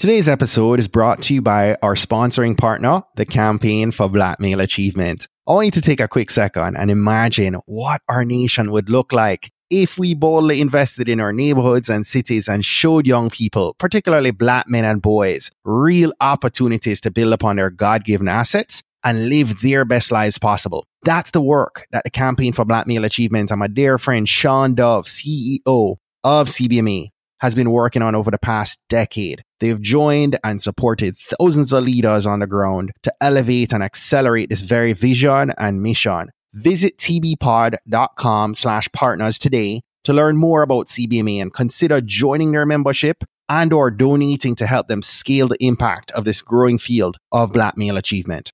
Today's episode is brought to you by our sponsoring partner, the Campaign for Black Male Achievement. I want you to take a quick second and imagine what our nation would look like if we boldly invested in our neighborhoods and cities and showed young people, particularly black men and boys, real opportunities to build upon their God given assets and live their best lives possible. That's the work that the Campaign for Black Male Achievement and my dear friend Shawn Dove, CEO of CBMA, has been working on over the past decade. They've joined and supported thousands of leaders on the ground to elevate and accelerate this very vision and mission. Visit tbpod.com slash partners today to learn more about CBMA and consider joining their membership and or donating to help them scale the impact of this growing field of black male achievement.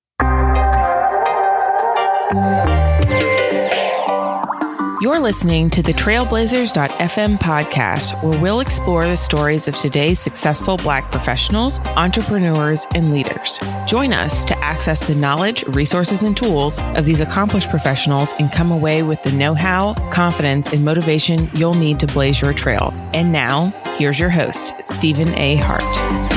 You're listening to the Trailblazers.fm podcast, where we'll explore the stories of today's successful Black professionals, entrepreneurs, and leaders. Join us to access the knowledge, resources, and tools of these accomplished professionals and come away with the know how, confidence, and motivation you'll need to blaze your trail. And now, here's your host, Stephen A. Hart.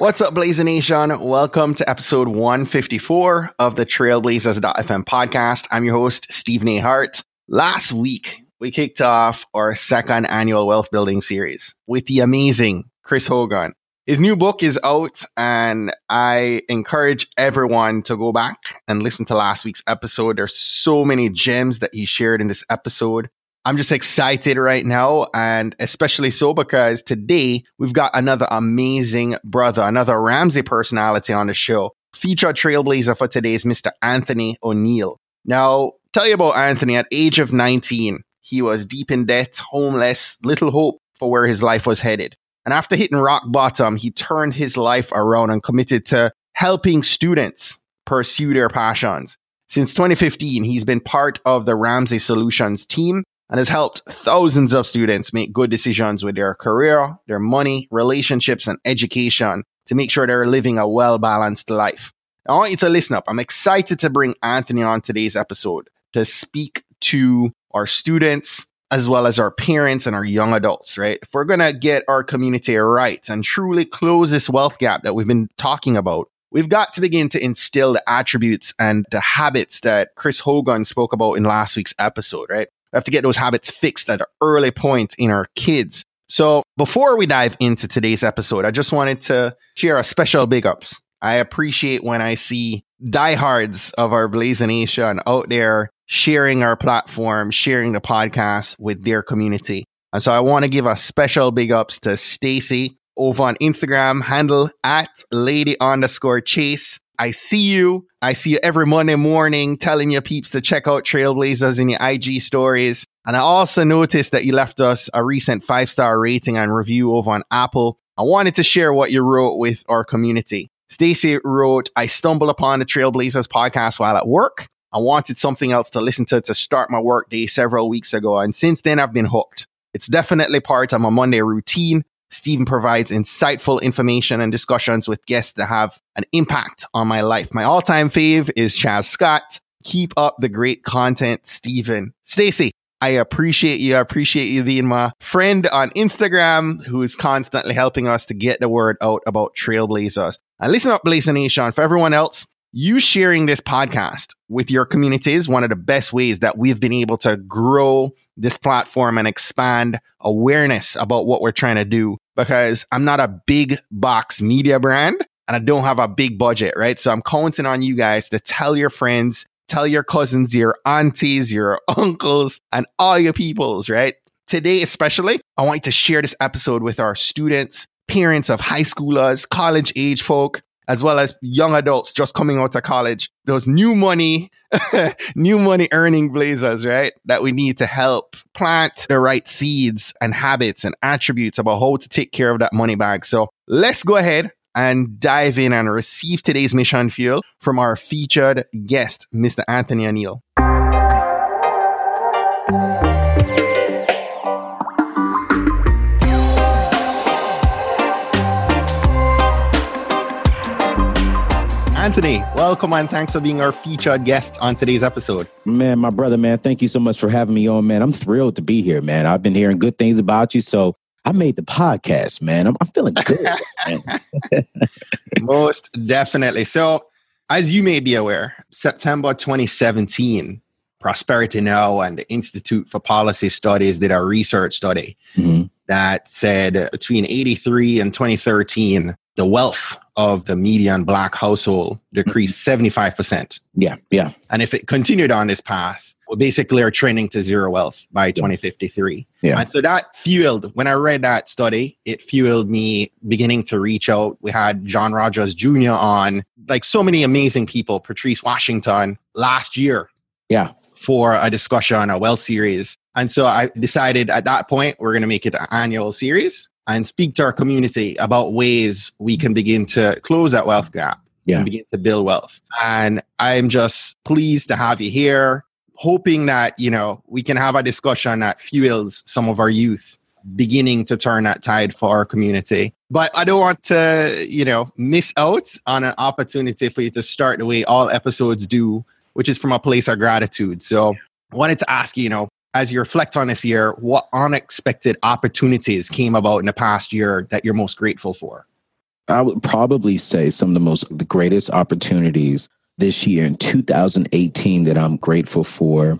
What's up, Blazer Nation? Welcome to episode 154 of the Trailblazers.fm podcast. I'm your host, Stephen A. Hart. Last week, we kicked off our second annual wealth building series with the amazing Chris Hogan. His new book is out, and I encourage everyone to go back and listen to last week's episode. There's so many gems that he shared in this episode. I'm just excited right now, and especially so because today we've got another amazing brother, another Ramsey personality on the show. Featured trailblazer for today is Mr. Anthony O'Neal. Now, tell you about Anthony. At age of 19, he was deep in debt, homeless, little hope for where his life was headed. And after hitting rock bottom, he turned his life around and committed to helping students pursue their passions. Since 2015, he's been part of the Ramsey Solutions team and has helped thousands of students make good decisions with their career, their money, relationships, and education to make sure they're living a well balanced life. I want you to listen up. I'm excited to bring Anthony on today's episode to speak to our students as well as our parents and our young adults, right? If we're going to get our community right and truly close this wealth gap that we've been talking about, we've got to begin to instill the attributes and the habits that Chris Hogan spoke about in last week's episode, right? We have to get those habits fixed at an early point in our kids. So before we dive into today's episode, I just wanted to share a special big ups. I appreciate when I see diehards of our Blazer Nation out there sharing our platform, sharing the podcast with their community. And so I want to give a special big ups to Stacy over on Instagram, handle at lady underscore chase. I see you. I see you every Monday morning telling your peeps to check out Trailblazers in your IG stories. And I also noticed that you left us a recent five star rating and review over on Apple. I wanted to share what you wrote with our community. Stacy wrote, I stumbled upon the Trailblazers podcast while at work. I wanted something else to listen to to start my work day several weeks ago. And since then, I've been hooked. It's definitely part of my Monday routine. Stephen provides insightful information and discussions with guests that have an impact on my life. My all time fave is Chaz Scott. Keep up the great content, Stephen. Stacy, I appreciate you. I appreciate you being my friend on Instagram who is constantly helping us to get the word out about Trailblazers. And listen up, Blazer Nation. For everyone else, you sharing this podcast with your community is one of the best ways that we've been able to grow this platform and expand awareness about what we're trying to do because I'm not a big box media brand and I don't have a big budget, right? So I'm counting on you guys to tell your friends, tell your cousins, your aunties, your uncles, and all your peoples, right? Today, especially, I want you to share this episode with our students, parents of high schoolers, college age folk, as well as young adults just coming out of college, those new money, new money earning blazers, right? That we need to help plant the right seeds and habits and attributes about how to take care of that money bag. So let's go ahead and dive in and receive today's mission fuel from our featured guest, Mr. Anthony O'Neal. Anthony, welcome and thanks for being our featured guest on today's episode. Man, my brother, man, thank you so much for having me on, man. I'm thrilled to be here, man. I've been hearing good things about you, so I made the podcast, man. I'm, I'm feeling good. Most definitely. So, as you may be aware, September 2017, Prosperity Now and the Institute for Policy Studies did a research study mm-hmm. that said between 83 and 2013, the wealth of the median black household decreased 75%. Mm-hmm. Yeah, yeah. And if it continued on this path, we basically are trending to zero wealth by 2053. Yeah. And so that fueled, when I read that study, it fueled me beginning to reach out. We had John Rogers Jr. on, like so many amazing people, Patrice Washington last year. Yeah. For a discussion, a wealth series. And so I decided at that point, we're going to make it an annual series and speak to our community about ways we can begin to close that wealth gap yeah. and begin to build wealth. And I'm just pleased to have you here, hoping that, you know, we can have a discussion that fuels some of our youth beginning to turn that tide for our community. But I don't want to, you know, miss out on an opportunity for you to start the way all episodes do, which is from a place of gratitude. So I wanted to ask you, you know, as you reflect on this year, what unexpected opportunities came about in the past year that you're most grateful for? I would probably say some of the most the greatest opportunities this year in 2018 that I'm grateful for.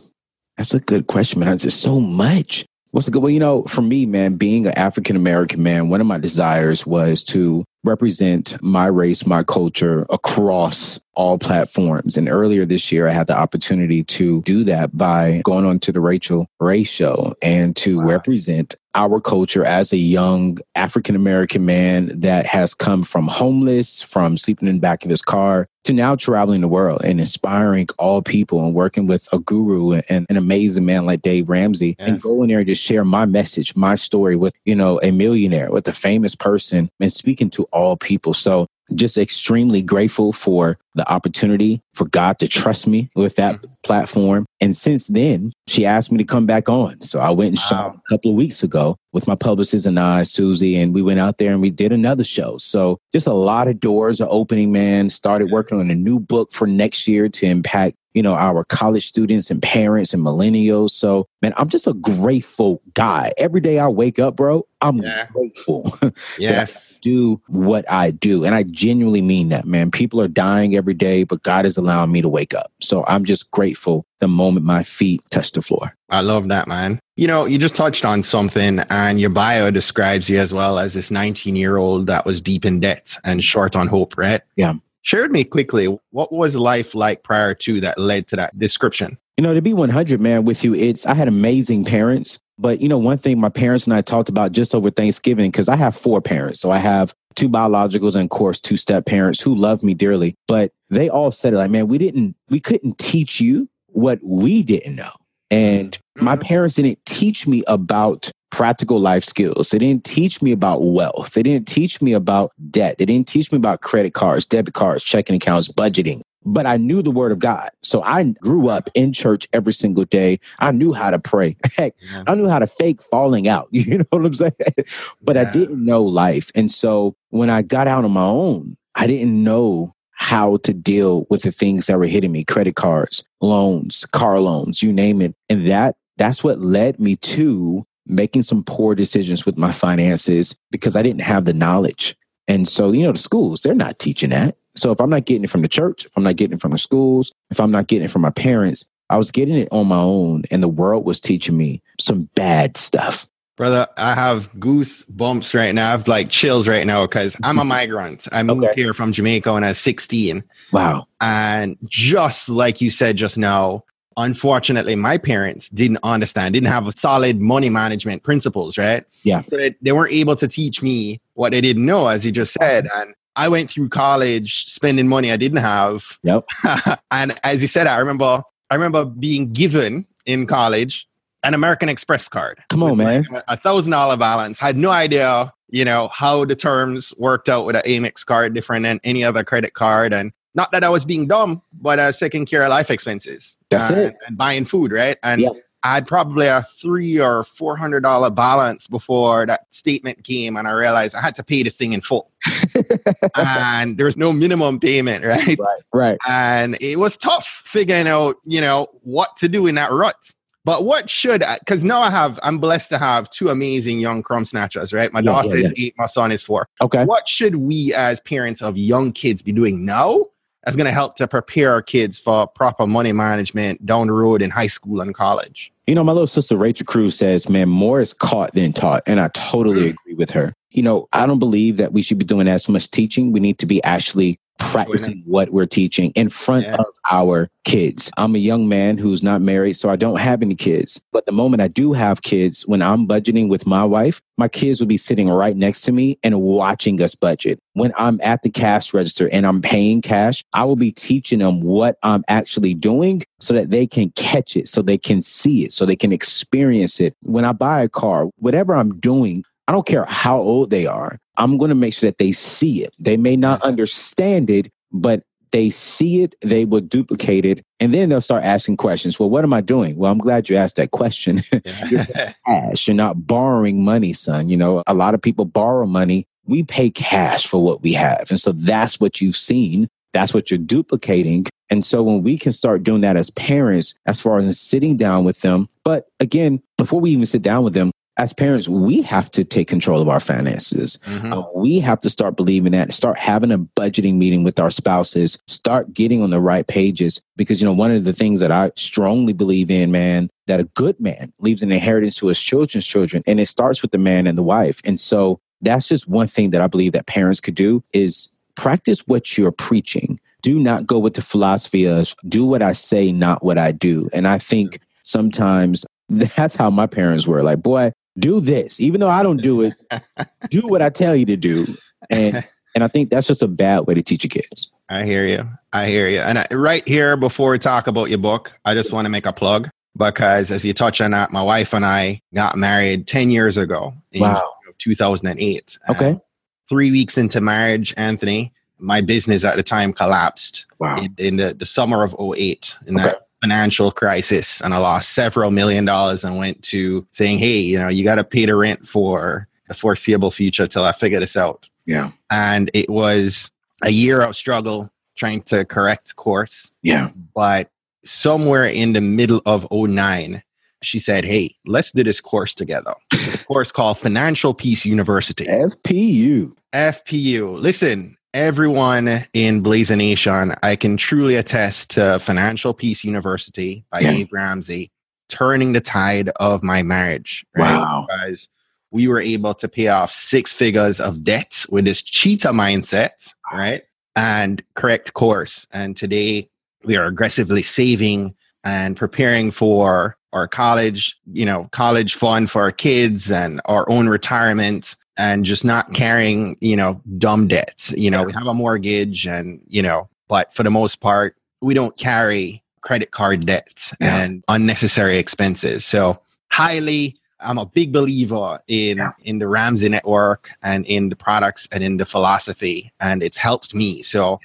That's a good question, man. There's so much. What's a good? Well, you know, for me, man, being an African American man, one of my desires was to represent my race, my culture across all platforms. And earlier this year, I had the opportunity to do that by going on to the Rachael Ray show and to wow. represent our culture as a young African American man that has come from homeless, from sleeping in the back of his car, to now traveling the world and inspiring all people and working with a guru and an amazing man like Dave Ramsey yes. and going there and just share my message, my story with, you know, a millionaire, with a famous person and speaking to all people. So just extremely grateful for the opportunity for God to trust me with that mm-hmm. platform. And since then, she asked me to come back on. So I went and wow. shot a couple of weeks ago with my publicist and I, Susie, and we went out there and we did another show. So just a lot of doors are opening, man. Started working on a new book for next year to impact you know, our college students and parents and millennials. So, man, I'm just a grateful guy. Every day I wake up, bro, I'm yeah. grateful. yes. do what I do. And I genuinely mean that, man. People are dying every day, but God is allowing me to wake up. So I'm just grateful the moment my feet touch the floor. I love that, man. You know, you just touched on something, and your bio describes you as well as this 19 year old that was deep in debt and short on hope, right? Yeah. Share with me quickly, what was life like prior to that led to that description? You know, to be 100, man, with you, it's, I had amazing parents. But, you know, one thing my parents and I talked about just over Thanksgiving, because I have four parents. So I have two biologicals and, of course, two step parents who love me dearly. But they all said, it like, man, we didn't, we couldn't teach you what we didn't know. And my mm-hmm. parents didn't teach me about practical life skills. They didn't teach me about wealth. They didn't teach me about debt. They didn't teach me about credit cards, debit cards, checking accounts, budgeting. But I knew the word of God. So I grew up in church every single day. I knew how to pray. Heck, yeah. I knew how to fake falling out. You know what I'm saying? but yeah. I didn't know life. And so when I got out on my own, I didn't know how to deal with the things that were hitting me credit cards, loans, car loans, you name it. And that that's what led me to making some poor decisions with my finances because I didn't have the knowledge. And so, you know, the schools, they're not teaching that. So if I'm not getting it from the church, if I'm not getting it from the schools, if I'm not getting it from my parents, I was getting it on my own and the world was teaching me some bad stuff. Brother, I have goose bumps right now. I have like chills right now because I'm a migrant. I moved okay. here from Jamaica when I was 16. Wow. And just like you said just now, unfortunately my parents didn't understand didn't have solid money management principles right? Yeah. So they, they weren't able to teach me what they didn't know as you just said. Uh-huh. And i went through college spending money i didn't have. Yep. And as you said i remember i remember being given in college an american express card. Come on man. a thousand dollar balance. Had no idea you know how the terms worked out with an amex card different than any other credit card. And not that I was being dumb, but I was taking care of life expenses. That's and, it. And buying food, right? And I had probably a three or four hundred dollar balance before that statement came, and I realized I had to pay this thing in full. and there was no minimum payment, right? Right. Right. And it was tough figuring out, you know, what to do in that rut. But what should because now I have I'm blessed to have two amazing young crumb snatchers, right? My Yeah, daughter yeah, is eight, my son is four. Okay. What should we as parents of young kids be doing now that's going to help to prepare our kids for proper money management down the road in high school and college? You know, my little sister Rachel Cruz says, man, more is caught than taught. And I totally Mm. agree with her. You know, I don't believe that we should be doing as much teaching. We need to be actually practicing what we're teaching in front Yeah. of our kids. I'm a young man who's not married, so I don't have any kids. But the moment I do have kids, when I'm budgeting with my wife, my kids will be sitting right next to me and watching us budget. When I'm at the cash register and I'm paying cash, I will be teaching them what I'm actually doing so that they can catch it, so they can see it, so they can experience it. When I buy a car, whatever I'm doing, I don't care how old they are. I'm going to make sure that they see it. They may not understand it, but they see it, they will duplicate it, and then they'll start asking questions. Well, what am I doing? Well, I'm glad you asked that question. cash. You're not borrowing money, son. You know, a lot of people borrow money. We pay cash for what we have. And so that's what you've seen. That's what you're duplicating. And so when we can start doing that as parents, as far as sitting down with them, but again, before we even sit down with them, as parents, we have to take control of our finances. Mhm. Uh, we have to start believing that, start having a budgeting meeting with our spouses, start getting on the right pages. Because, you know, one of the things that I strongly believe in, man, that a good man leaves an inheritance to his children's children, and it starts with the man and the wife. And so that's just one thing that I believe that parents could do is practice what you're preaching. Do not go with the philosophy of do what I say, not what I do. And I think sometimes that's how my parents were like, boy, do this. Even though I don't do it, do what I tell you to do. And and I think that's just a bad way to teach your kids. I hear you. I hear you. And I, right here, before we talk about your book, I just want to make a plug because, as you touch on that, my wife and I got married 10 years ago in Wow. 2008. Okay. Three weeks into marriage, Anthony, my business at the time collapsed Wow. in, in the, the summer of 08 in Okay. that financial crisis. And I lost several million dollars and went to saying, hey, you know, you got to pay the rent for the foreseeable future till I figure this out Yeah. and it was a year of struggle trying to correct course Yeah. but somewhere in the middle of 09 she said hey let's do this course together It's course called financial peace university FPU. fpu listen everyone in blazer nation i can truly attest to financial peace university by Yeah. dave ramsey turning the tide of my marriage right Wow. because we were able to pay off six figures of debts with this cheetah mindset, right? And correct course. And today we are aggressively saving and preparing for our college, you know, college fund for our kids and our own retirement and just not carrying, you know, dumb debts. You know, we have a mortgage and, you know, but for the most part, we don't carry credit card debts Yeah. and unnecessary expenses. So highly I'm a big believer in Yeah. in the Ramsey network and in the products and in the philosophy, and it's helped me. So,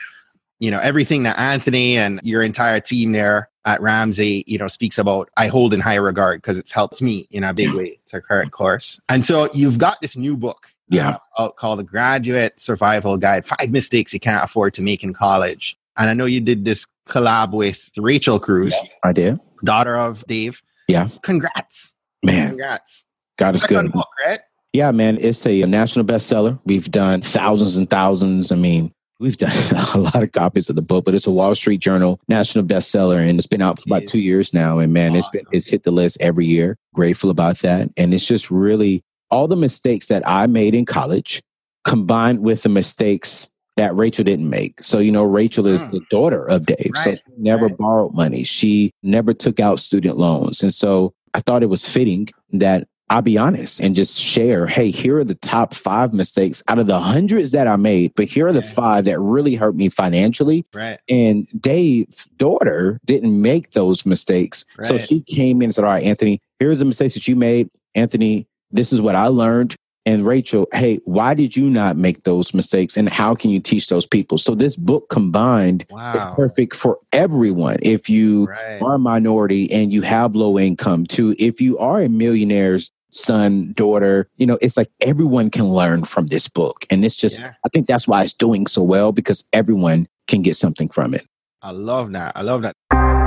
you know, everything that Anthony and your entire team there at Ramsey, you know, speaks about, I hold in high regard because it's helped me in a big way to current course. And so, you've got this new book, Yeah. uh, called the Graduate Survival Guide: Five Mistakes You Can't Afford to Make in College. And I know you did this collab with Rachel Cruz, I did. daughter of Dave. Yeah. Congrats. Man, Congrats. God is Second good. book, right? Yeah, man, it's a, national bestseller. We've done thousands and thousands. I mean, we've done a lot of copies of the book, but it's a Wall Street Journal national bestseller, and it's been out for about two years now. And man, it's been it's hit the list every year. Grateful about that, and it's just really all the mistakes that I made in college combined with the mistakes that Rachel didn't make. So, you know, Rachel is Mm. the daughter of Dave. so she never right. borrowed money. She never took out student loans. And so I thought it was fitting that I'll be honest and just share, hey, here are the top five mistakes out of the hundreds that I made, but here are the five that really hurt me financially. Right. And Dave's daughter didn't make those mistakes. So she came in and said, All right, Anthony, here's the mistakes that you made. Anthony, this is what I learned. And Rachel, hey, why did you not make those mistakes? And how can you teach those people? So this book combined is perfect for everyone. If you Right. are a minority and you have low income too, if you are a millionaire's son, daughter, you know, it's like everyone can learn from this book. And it's just, Yeah. I think that's why it's doing so well because everyone can get something from it. I love that. I love that.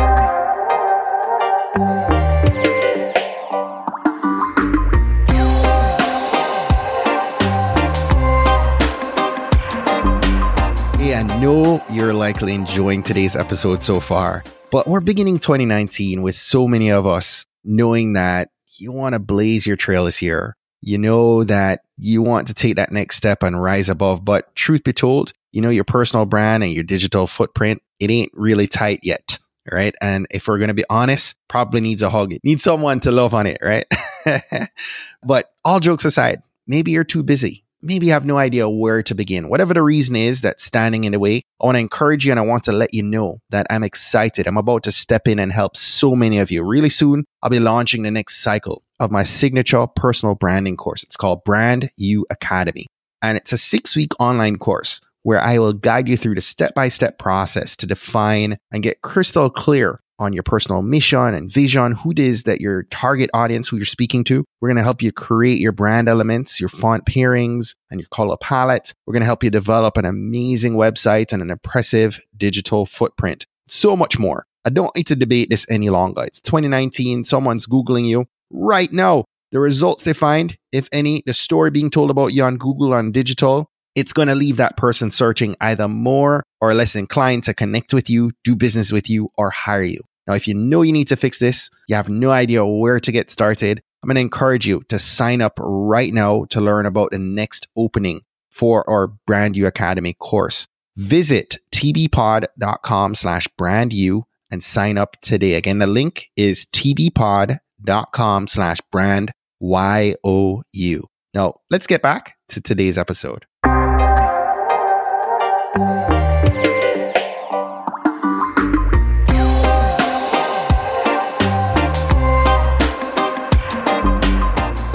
Know you're likely enjoying today's episode so far, but we're beginning 2019 with so many of us knowing that you want to blaze your trail this year. You know that you want to take that next step and rise above. But truth be told, you know, your personal brand and your digital footprint, it ain't really tight yet. Right. And if we're going to be honest, probably needs a hug. It needs someone to love on it. Right. but all jokes aside, maybe you're too busy. Maybe have no idea where to begin. Whatever the reason is that's standing in the way, I want to encourage you and I want to let you know that I'm excited. I'm about to step in and help so many of you. Really soon, I'll be launching the next cycle of my signature personal branding course. It's called Brand You Academy. And it's a six week online course where I will guide you through the step by step process to define and get crystal clear on your personal mission and vision, who it is that your target audience, who you're speaking to. We're going to help you create your brand elements, your font pairings, and your color palette. We're going to help you develop an amazing website and an impressive digital footprint. So much more. I don't need to debate this any longer. It's 2019. Someone's Googling you right now. The results they find, if any, the story being told about you on Google on digital, it's going to leave that person searching either more or less inclined to connect with you, do business with you, or hire you. Now, if you know you need to fix this, you have no idea where to get started, I'm going to encourage you to sign up right now to learn about the next opening for our Brand You Academy course. Visit tbpod.com slash brand and sign up today. Again, the link is tbpod.com slash brand Y-O-U. Now, let's get back to today's episode.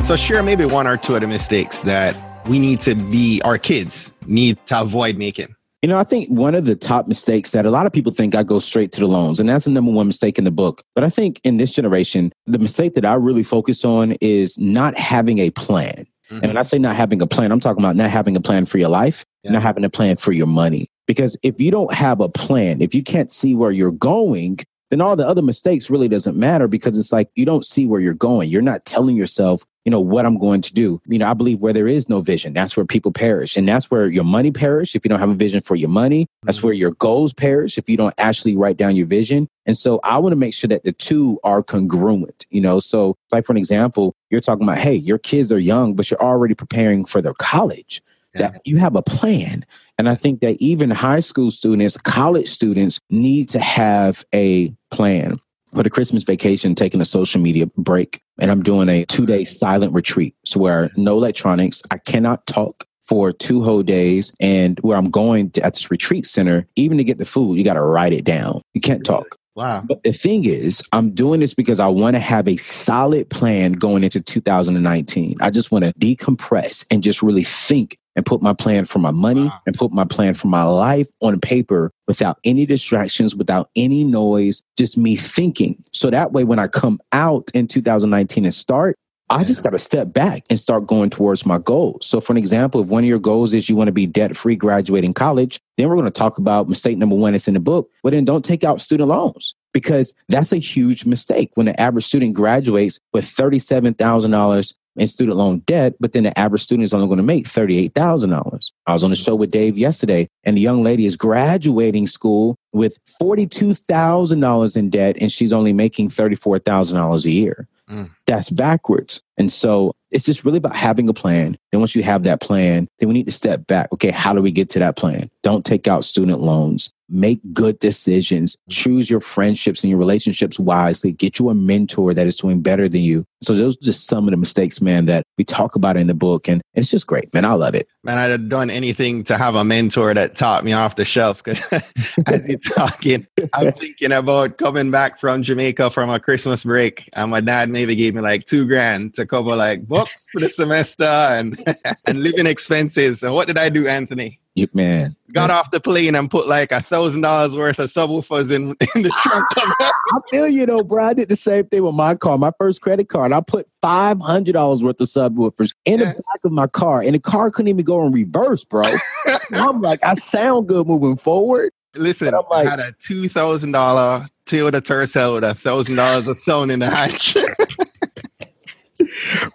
So share maybe one or two of the mistakes that we need to be our kids need to avoid making. You know, I think one of the top mistakes that a lot of people think I go straight to the loans, and that's the number one mistake in the book. But I think in this generation, the mistake that I really focus on is not having a plan. Mm-hmm. And when I say not having a plan, I'm talking about not having a plan for your life, yeah. not having a plan for your money. Because if you don't have a plan, if you can't see where you're going, then all the other mistakes really doesn't matter because it's like you don't see where you're going. You're not telling yourself, you know, what I'm going to do. You know, I believe where there is no vision, that's where people perish. And that's where your money perish if you don't have a vision for your money. That's mm-hmm. where your goals perish if you don't actually write down your vision. And so I want to make sure that the two are congruent, you know. So, like for an example, you're talking about, hey, your kids are young, but you're already preparing for their college. Yeah. That you have a plan. And I think that even high school students, college students need to have a plan. For the Christmas vacation, taking a social media break, and I'm doing a two day silent retreat. So, where no electronics, I cannot talk for two whole days. And where I'm going to, at this retreat center, even to get the food, you got to write it down. You can't talk. Wow. But the thing is, I'm doing this because I want to have a solid plan going into 2019. I just want to decompress and just really think and put my plan for my money wow. and put my plan for my life on paper without any distractions, without any noise, just me thinking. So that way, when I come out in 2019 and start, I just got to step back and start going towards my goals. So, for an example, if one of your goals is you want to be debt free graduating college, then we're going to talk about mistake number one that's in the book. Well, then don't take out student loans because that's a huge mistake when the average student graduates with $37,000 in student loan debt, but then the average student is only going to make $38,000. I was on the show with Dave yesterday, and the young lady is graduating school with $42,000 in debt, and she's only making $34,000 a year. Mm. That's backwards. And so it's just really about having a plan. And once you have that plan, then we need to step back. Okay, how do we get to that plan? Don't take out student loans make good decisions, choose your friendships and your relationships wisely, get you a mentor that is doing better than you. So those are just some of the mistakes, man, that we talk about in the book. And it's just great, man. I love it. Man, I'd have done anything to have a mentor that taught me off the shelf. Because as you're talking, I'm thinking about coming back from Jamaica from a Christmas break. And my dad maybe gave me like two grand to cover like books for the semester and, and living expenses. And what did I do, Anthony? You, man, got off the plane and put like a thousand dollars worth of subwoofers in, in the trunk. I feel you though, bro. I did the same thing with my car. My first credit card, I put five hundred dollars worth of subwoofers in yeah. the back of my car, and the car couldn't even go in reverse, bro. I'm like, I sound good moving forward. Listen, like, I had a two thousand dollar Toyota Tercel with a thousand dollars of sewn in the hatch.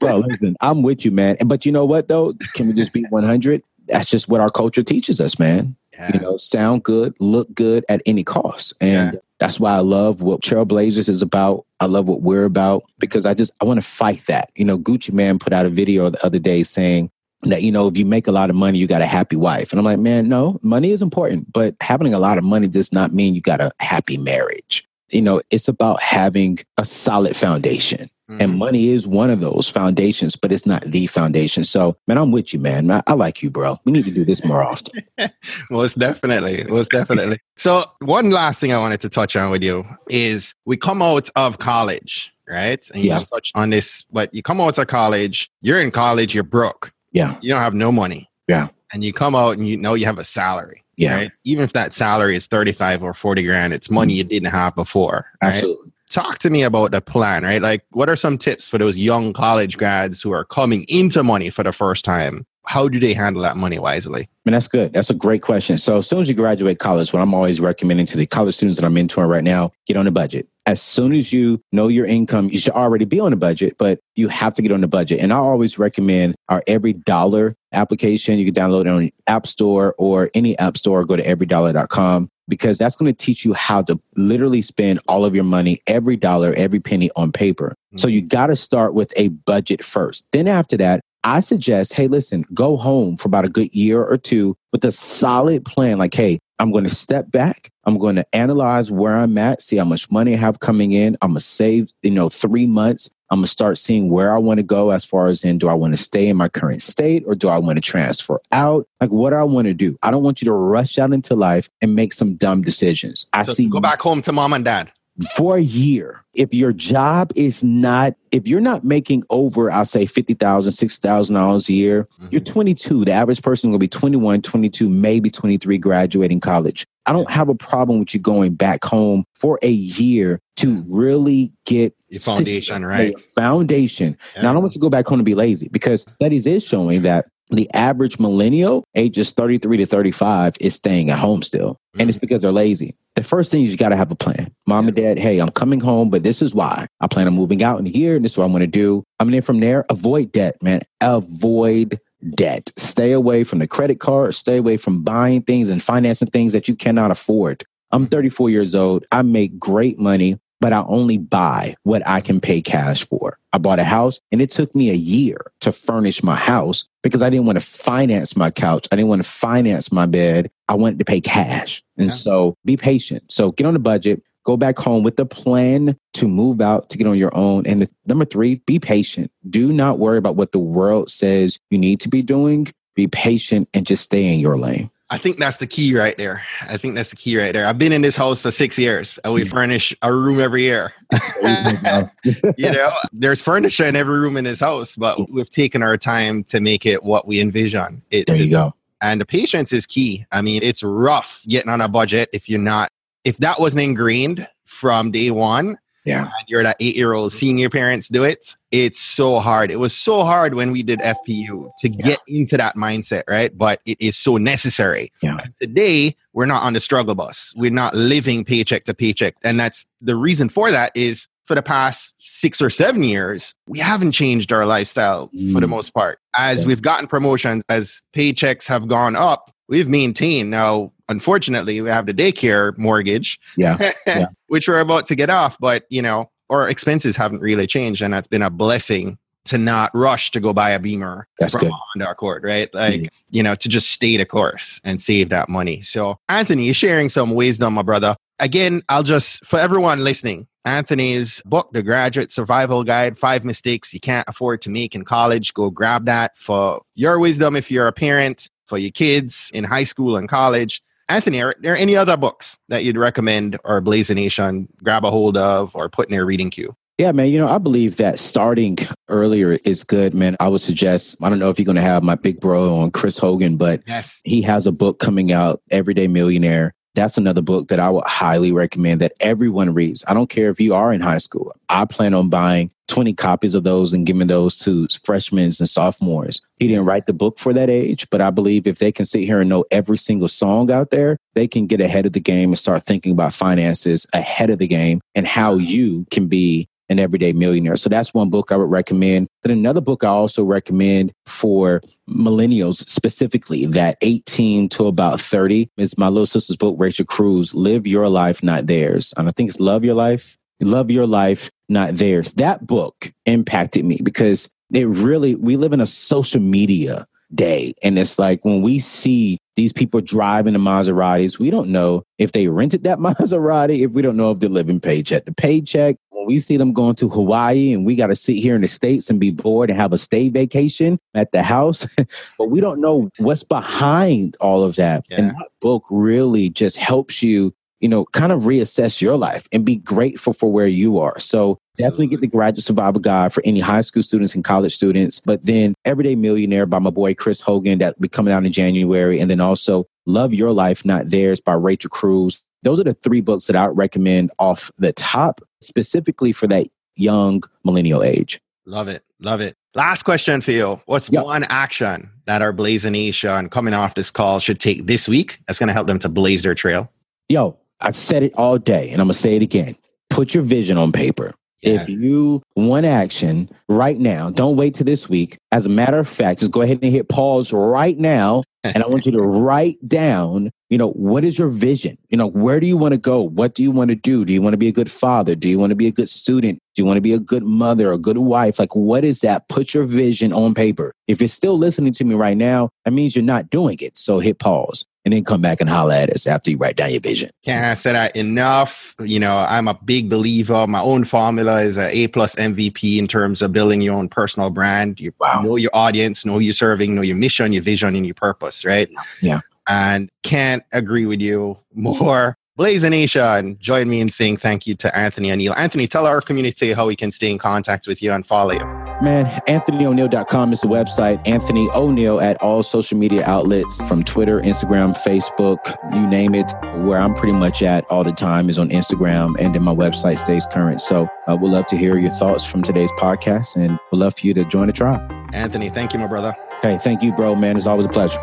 bro, listen, I'm with you, man. But you know what though? Can we just be 100? That's just what our culture teaches us, man. Yeah. You know, sound good, look good at any cost. And yeah. that's why I love what Trailblazers is about. I love what we're about because I just I want to fight that. You know, Gucci Mane put out a video the other day saying that you know if you make a lot of money you got a happy wife and i'm like man no money is important but having a lot of money does not mean you got a happy marriage you know it's about having a solid foundation mm-hmm. and money is one of those foundations but it's not the foundation so man i'm with you man i, I like you bro we need to do this more often most definitely most definitely so one last thing i wanted to touch on with you is we come out of college right and you yeah. touch on this but you come out of college you're in college you're broke yeah. You don't have no money. Yeah. And you come out and you know you have a salary. Yeah. Right? Even if that salary is 35 or 40 grand, it's money mm-hmm. you didn't have before. Right? Absolutely. Talk to me about the plan, right? Like, what are some tips for those young college grads who are coming into money for the first time? How do they handle that money wisely? I mean, that's good. That's a great question. So, as soon as you graduate college, what I'm always recommending to the college students that I'm mentoring right now, get on a budget as soon as you know your income, you should already be on a budget, but you have to get on the budget. And I always recommend our EveryDollar application. You can download it on App Store or any app store, go to everydollar.com because that's going to teach you how to literally spend all of your money, every dollar, every penny on paper. Mm-hmm. So you got to start with a budget first. Then after that, I suggest, hey, listen, go home for about a good year or two with a solid plan. Like, hey, I'm going to step back. I'm going to analyze where I'm at, see how much money I have coming in. I'm going to save, you know, three months. I'm going to start seeing where I want to go as far as in do I want to stay in my current state or do I want to transfer out? Like, what do I want to do? I don't want you to rush out into life and make some dumb decisions. I so see. Go back home to mom and dad for a year, if your job is not, if you're not making over, I'll say $50,000, $60,000 a year, mm-hmm. you're 22. The average person will be 21, 22, maybe 23 graduating college. I don't have a problem with you going back home for a year to really get your foundation, right? Foundation. Yeah. Now, I don't want you to go back home and be lazy because studies is showing that the average millennial, ages 33 to 35, is staying at home still. Mm-hmm. And it's mm. because they're lazy. The first thing is you got to have a plan. Mom yeah. and dad, hey, I'm coming home, but this is why. I plan on moving out in here, and this is what I'm going to do. I mean, from there, avoid debt, man. Avoid debt. Stay away from the credit card. Stay away from buying things and financing things that you cannot afford. I'm mm. 34 years old. I make great money but I only buy what I can pay cash for. I bought a house and it took me a year to furnish my house because I didn't want to finance my couch. I didn't want to finance my bed. I wanted to pay cash. And yeah. so be patient. So get on a budget, go back home with the plan to move out to get on your own. And the, number three, be patient. Do not worry about what the world says you need to be doing. Be patient and just stay in your lane. I think that's the key right there. I think that's the key right there. I've been in this house for six years and we mm. furnish a room every year. you know, there's furniture in every room in this house, but we've taken our time to make it what we envision it there you go. And the patience is key. I mean, it's rough getting on a budget if you're not, if that wasn't ingrained from day one, yeah. you're that eight year old seeing your parents do it. It's so hard. It was so hard when we did FPU to yeah. get into that mindset, right? But it is so necessary. Yeah. And today, we're not on the struggle bus. We're not living paycheck to paycheck. And that's the reason for that is for the past six or seven years, we haven't changed our lifestyle mm. for the mm. most part. As we've gotten promotions, as paychecks have gone up, we've maintained. Now, unfortunately, we have the daycare mortgage, yeah, yeah. which we're about to get off. But you know, our expenses haven't really changed, and that's been a blessing to not rush to go buy a Beamer that's from good. Honda Accord, right? Like, mm-hmm. you know, to just stay the course and save that money. So, Anthony, you're sharing some wisdom, my brother. Again, I'll just, for everyone listening, Anthony's book, The Graduate Survival Guide Five Mistakes You Can't Afford to Make in College. Go grab that for your wisdom if you're a parent, for your kids in high school and college. Anthony, are there any other books that you'd recommend or Blazer Nation grab a hold of or put in their reading queue? Yeah, man. You know, I believe that starting earlier is good, man. I would suggest, I don't know if you're going to have my big bro on Chris Hogan, but yes. he has a book coming out, Everyday Millionaire. That's another book that I would highly recommend that everyone reads. I don't care if you are in high school. I plan on buying 20 copies of those and giving those to freshmen and sophomores. He didn't write the book for that age, but I believe if they can sit here and know every single song out there, they can get ahead of the game and start thinking about finances ahead of the game and how mm-hmm. you can be an everyday millionaire. So that's one book I would recommend. Then another book I also recommend for millennials specifically, that 18 to about 30 is my little sister's book, Rachel Cruz, Live Your Life, Not Theirs. And I think it's Love Your Life. Love Your Life, Not Theirs. That book impacted me because it really, we live in a social media day. And it's like when we see these people driving the Maseratis, we don't know if they rented that Maserati, if we don't know if they're living paycheck to paycheck. When we see them going to Hawaii and we got to sit here in the States and be bored and have a stay vacation at the house, but we don't know what's behind all of that. Yeah. And that book really just helps you you know, kind of reassess your life and be grateful for where you are. So definitely get the graduate survival guide for any high school students and college students. But then Everyday Millionaire by my boy Chris Hogan that will be coming out in January. And then also Love Your Life, Not Theirs by Rachel Cruz. Those are the three books that I would recommend off the top, specifically for that young millennial age. Love it. Love it. Last question for you. What's yep. one action that our Blazer Nation coming off this call should take this week that's going to help them to blaze their trail? Yo, I've said it all day and I'm going to say it again. Put your vision on paper. Yes. If you want action right now, don't wait till this week. As a matter of fact, just go ahead and hit pause right now. And I want you to write down, you know, what is your vision? You know, where do you want to go? What do you want to do? Do you want to be a good father? Do you want to be a good student? Do you want to be a good mother, a good wife? Like, what is that? Put your vision on paper. If you're still listening to me right now, that means you're not doing it. So hit pause and then come back and holler at us after you write down your vision. Can't I say that enough? You know, I'm a big believer. My own formula is a A plus MVP in terms of building your own personal brand. You wow. know your audience, know you're serving, know your mission, your vision, and your purpose, right? Yeah. And can't agree with you more. Blazer and join me in saying thank you to Anthony O'Neal. Anthony, tell our community how we can stay in contact with you and follow you. Man, AnthonyO'Neal.com is the website. Anthony O'Neal at all social media outlets from Twitter, Instagram, Facebook, you name it. Where I'm pretty much at all the time is on Instagram, and then my website stays current. So uh, we'd love to hear your thoughts from today's podcast, and we'd love for you to join the tribe. Anthony, thank you, my brother. Hey, thank you, bro, man. It's always a pleasure.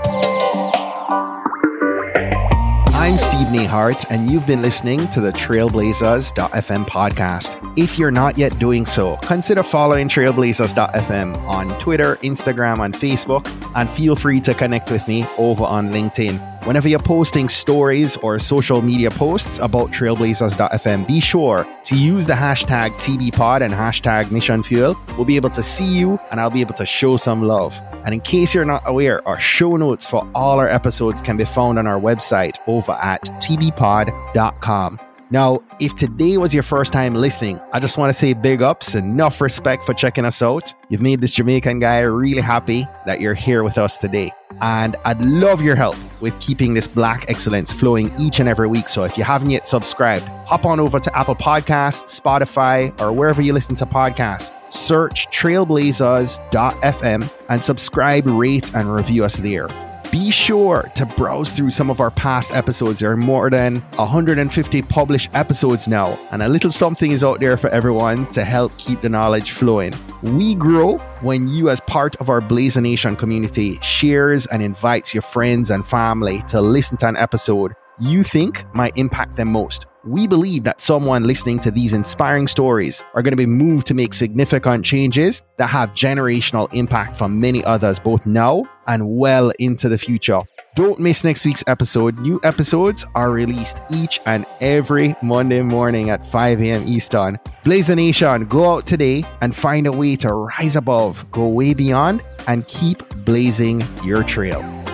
I'm Stephen A. Hart, and you've been listening to the Trailblazers.fm podcast. If you're not yet doing so, consider following Trailblazers.fm on Twitter, Instagram, and Facebook, and feel free to connect with me over on LinkedIn. Whenever you're posting stories or social media posts about trailblazers.fm, be sure to use the hashtag TBPod and hashtag Mission Fuel. We'll be able to see you and I'll be able to show some love. And in case you're not aware, our show notes for all our episodes can be found on our website over at tbpod.com. Now, if today was your first time listening, I just want to say big ups, enough respect for checking us out. You've made this Jamaican guy really happy that you're here with us today. And I'd love your help with keeping this black excellence flowing each and every week. So if you haven't yet subscribed, hop on over to Apple Podcasts, Spotify, or wherever you listen to podcasts. Search trailblazers.fm and subscribe, rate, and review us there be sure to browse through some of our past episodes. There are more than 150 published episodes now, and a little something is out there for everyone to help keep the knowledge flowing. We grow when you, as part of our Blazer Nation community, shares and invites your friends and family to listen to an episode you think might impact them most. We believe that someone listening to these inspiring stories are going to be moved to make significant changes that have generational impact for many others, both now and well into the future. Don't miss next week's episode. New episodes are released each and every Monday morning at 5 a.m. Eastern. Blazer Nation, go out today and find a way to rise above, go way beyond, and keep blazing your trail.